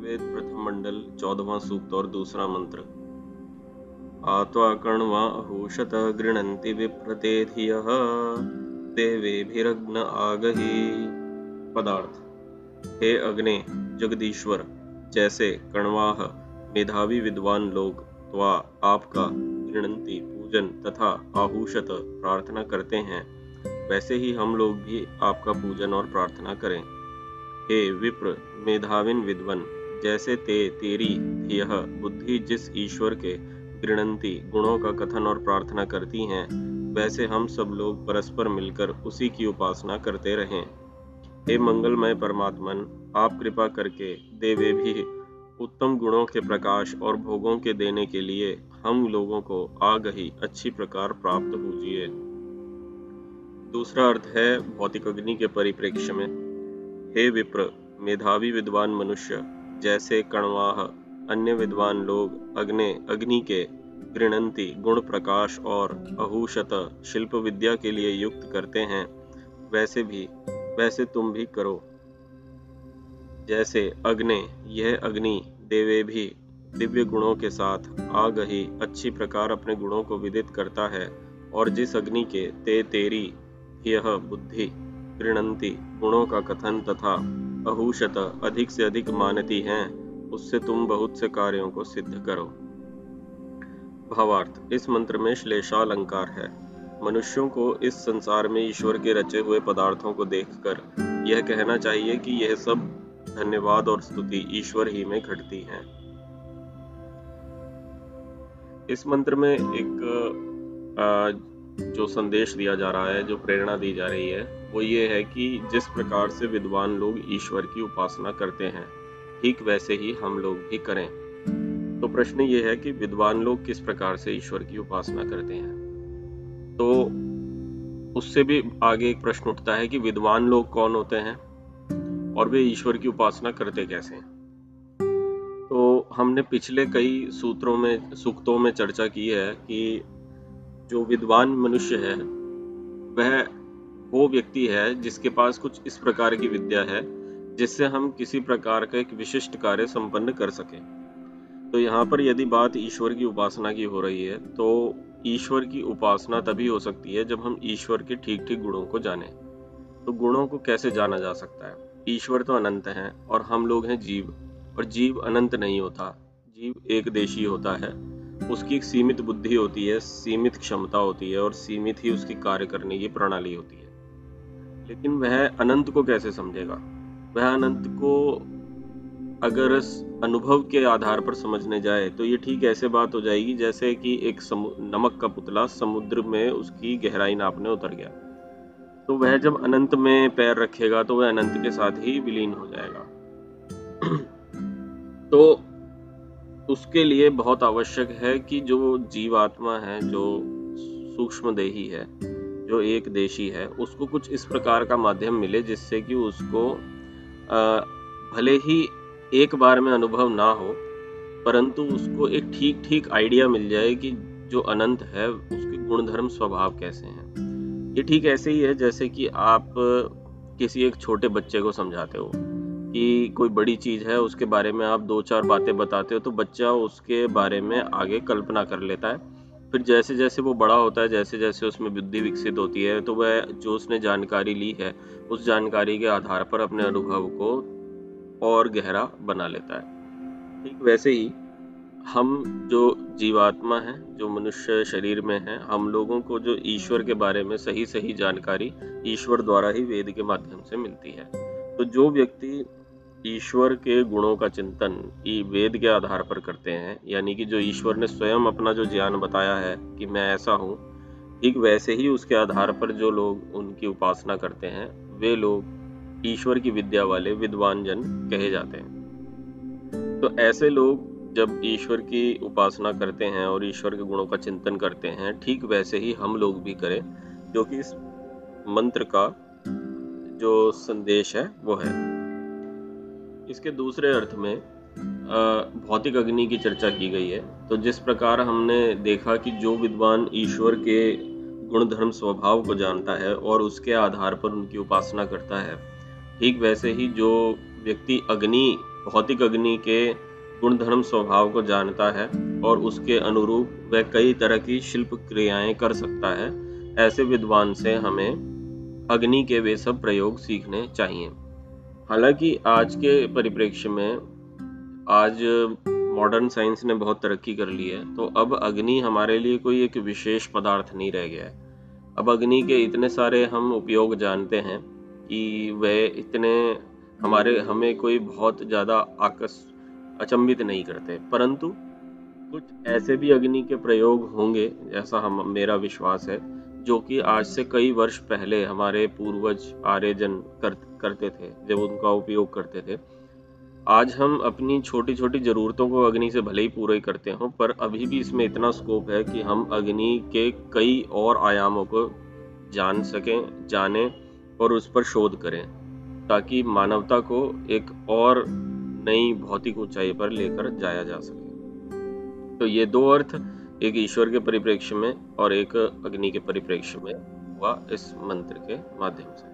मंडल, चौदहवा सूक्त और दूसरा मंत्र। आत्वा कण्वा अहूषत, गृणन्ति विप्रते धियः देवेभिरग्न आगही। पदार्थ। हे अग्ने, जगदीश्वर, जैसे कण्वाह मेधावी विद्वान लोग, त्वा आपका गृणंती पूजन तथा आहूषत प्रार्थना करते हैं, वैसे ही हम लोग भी आपका पूजन और प्रार्थना करें। हे विप्र, मेधाविन विद्वन जैसे ते, तेरी, यह बुद्धि जिस ईश्वर के गृणंती गुणों का कथन और प्रार्थना करती हैं, वैसे हम सब लोग परस्पर मिलकर उसी की उपासना करते रहें। हे मंगलमय परमात्मन, आप कृपा करके देवे भी उत्तम गुणों के प्रकाश और भोगों के देने के लिए हम लोगों को आगही अच्छी प्रकार प्राप्त होजिए। दूसरा अर्थ है भौतिक अग्नि के परिप्रेक्ष्य में। हे विप्र, मेधावी विद्वान मनुष्य जैसे कणवाह, अन्य विद्वान लोग अग्नि अग्नि के गृणंती, गुण प्रकाश और अहूषत शिल्प विद्या के लिए युक्त करते हैं, वैसे भी, वैसे तुम भी करो। जैसे अग्नि, यह अग्नि देवे भी दिव्य गुणों के साथ आगही अच्छी प्रकार अपने गुणों को विदित करता है, और जिस अग्नि के ते तेरी यह बुद्धि, गृणंती गुणों का कथन तथा अहूषत अधिक से अधिक मानती हैं, उससे तुम बहुत से कार्यों को सिद्ध करो। भावार्थ, इस मंत्र में श्लेषालंकार है। मनुष्यों को इस संसार में ईश्वर के रचे हुए पदार्थों को देखकर यह कहना चाहिए कि यह सब धन्यवाद और स्तुति ईश्वर ही में घटती है। इस मंत्र में एक जो संदेश दिया जा रहा है, जो प्रेरणा दी जा रही है, वो ये है कि जिस प्रकार से विद्वान लोग ईश्वर की उपासना करते हैं, ठीक वैसे ही हम लोग भी करें। तो प्रश्न ये है कि विद्वान लोग किस प्रकार से ईश्वर की उपासना करते हैं? तो उससे भी आगे एक प्रश्न उठता है कि विद्वान लोग कौन होते हैं और वे ईश्वर की उपासना करते कैसे हैं? तो हमने पिछले कई सूत्रों में, सूक्तों में चर्चा की है कि जो विद्वान मनुष्य है, वह वो व्यक्ति है जिसके पास कुछ इस प्रकार की विद्या है, जिससे हम किसी प्रकार का एक विशिष्ट कार्य संपन्न कर सकें। तो यहाँ पर यदि बात ईश्वर की उपासना की हो रही है तो ईश्वर की उपासना तभी हो सकती है जब हम ईश्वर के ठीक ठीक गुणों को जाने। तो गुणों को कैसे जाना जा सकता है? ईश्वर तो अनंत है और हम लोग हैं जीव, और जीव अनंत नहीं होता, जीव एक देशी होता है। उसकी एक सीमित बुद्धि होती है, सीमित क्षमता होती है और सीमित ही उसकी कार्य करने की प्रणाली होती है। लेकिन वह अनंत को कैसे समझेगा? वह अनंत को अगर अनुभव के आधार पर समझने जाए तो ये ठीक ऐसे बात हो जाएगी जैसे कि एक नमक का पुतला समुद्र में उसकी गहराई नापने उतर गया। तो वह जब अनंत में पैर रखेगा तो वह अनंत के साथ ही विलीन हो जाएगा। तो उसके लिए बहुत आवश्यक है कि जो जीवात्मा है, जो सूक्ष्म देही है, जो एक देशी है, उसको कुछ इस प्रकार का माध्यम मिले जिससे कि उसको भले ही एक बार में अनुभव ना हो, परंतु उसको एक ठीक ठीक आइडिया मिल जाए कि जो अनंत है, उसके गुणधर्म स्वभाव कैसे हैं। ये ठीक ऐसे ही है जैसे कि आप किसी एक छोटे बच्चे को समझाते हो। कि कोई बड़ी चीज़ है, उसके बारे में आप दो चार बातें बताते हो तो बच्चा उसके बारे में आगे कल्पना कर लेता है। फिर जैसे जैसे वो बड़ा होता है जैसे जैसे उसमें बुद्धि विकसित होती है तो वह जो उसने जानकारी ली है, उस जानकारी के आधार पर अपने अनुभव को और गहरा बना लेता है। ठीक, वैसे ही हम जो जीवात्मा हैं, जो मनुष्य शरीर में हैं, हम लोगों को जो ईश्वर के बारे में सही सही जानकारी ईश्वर द्वारा ही वेद के माध्यम से मिलती है। तो जो व्यक्ति ईश्वर के गुणों का चिंतन वेद के आधार पर करते हैं। यानी कि जो ईश्वर ने स्वयं अपना जो ज्ञान बताया है कि मैं ऐसा हूँ ठीक वैसे ही उसके आधार पर जो लोग उनकी उपासना करते हैं वे लोग ईश्वर की विद्या वाले विद्वान जन कहे जाते हैं। तो ऐसे लोग जब ईश्वर की उपासना करते हैं और ईश्वर के गुणों का चिंतन करते हैं ठीक वैसे ही हम लोग भी करें जो कि इस मंत्र का जो संदेश है वो है। इसके दूसरे अर्थ में भौतिक अग्नि की चर्चा की गई है। तो जिस प्रकार हमने देखा कि जो विद्वान ईश्वर के गुणधर्म स्वभाव को जानता है और उसके आधार पर उनकी उपासना करता है, ठीक वैसे ही जो व्यक्ति अग्नि, भौतिक अग्नि के गुणधर्म स्वभाव को जानता है और उसके अनुरूप वह कई तरह की शिल्प क्रियाएँ कर सकता है, ऐसे विद्वान से हमें अग्नि के वे सब प्रयोग सीखने चाहिए। हालाँकि आज के परिप्रेक्ष्य में आज मॉडर्न साइंस ने बहुत तरक्की कर ली है तो अब अग्नि हमारे लिए कोई एक विशेष पदार्थ नहीं रह गया है। अब अग्नि के इतने सारे हम उपयोग जानते हैं कि वह इतने हमारे, हमें कोई बहुत ज़्यादा आकस, अचंभित नहीं करते। परंतु कुछ ऐसे भी अग्नि के प्रयोग होंगे, ऐसा हम, मेरा विश्वास है। जो कि आज से कई वर्ष पहले हमारे पूर्वज आर्यजन कर, करते थे जब उनका उपयोग करते थे। आज हम अपनी छोटी छोटी ज़रूरतों को अग्नि से भले ही पूरे करते हों पर अभी भी इसमें इतना स्कोप है कि हम अग्नि के कई और आयामों को जान सकें जानें और उस पर शोध करें ताकि मानवता को एक और नई भौतिक ऊंचाई पर लेकर जाया जा सके। तो ये दो अर्थ एक ईश्वर के परिप्रेक्ष्य में और एक अग्नि के परिप्रेक्ष्य में हुआ इस मंत्र के माध्यम से।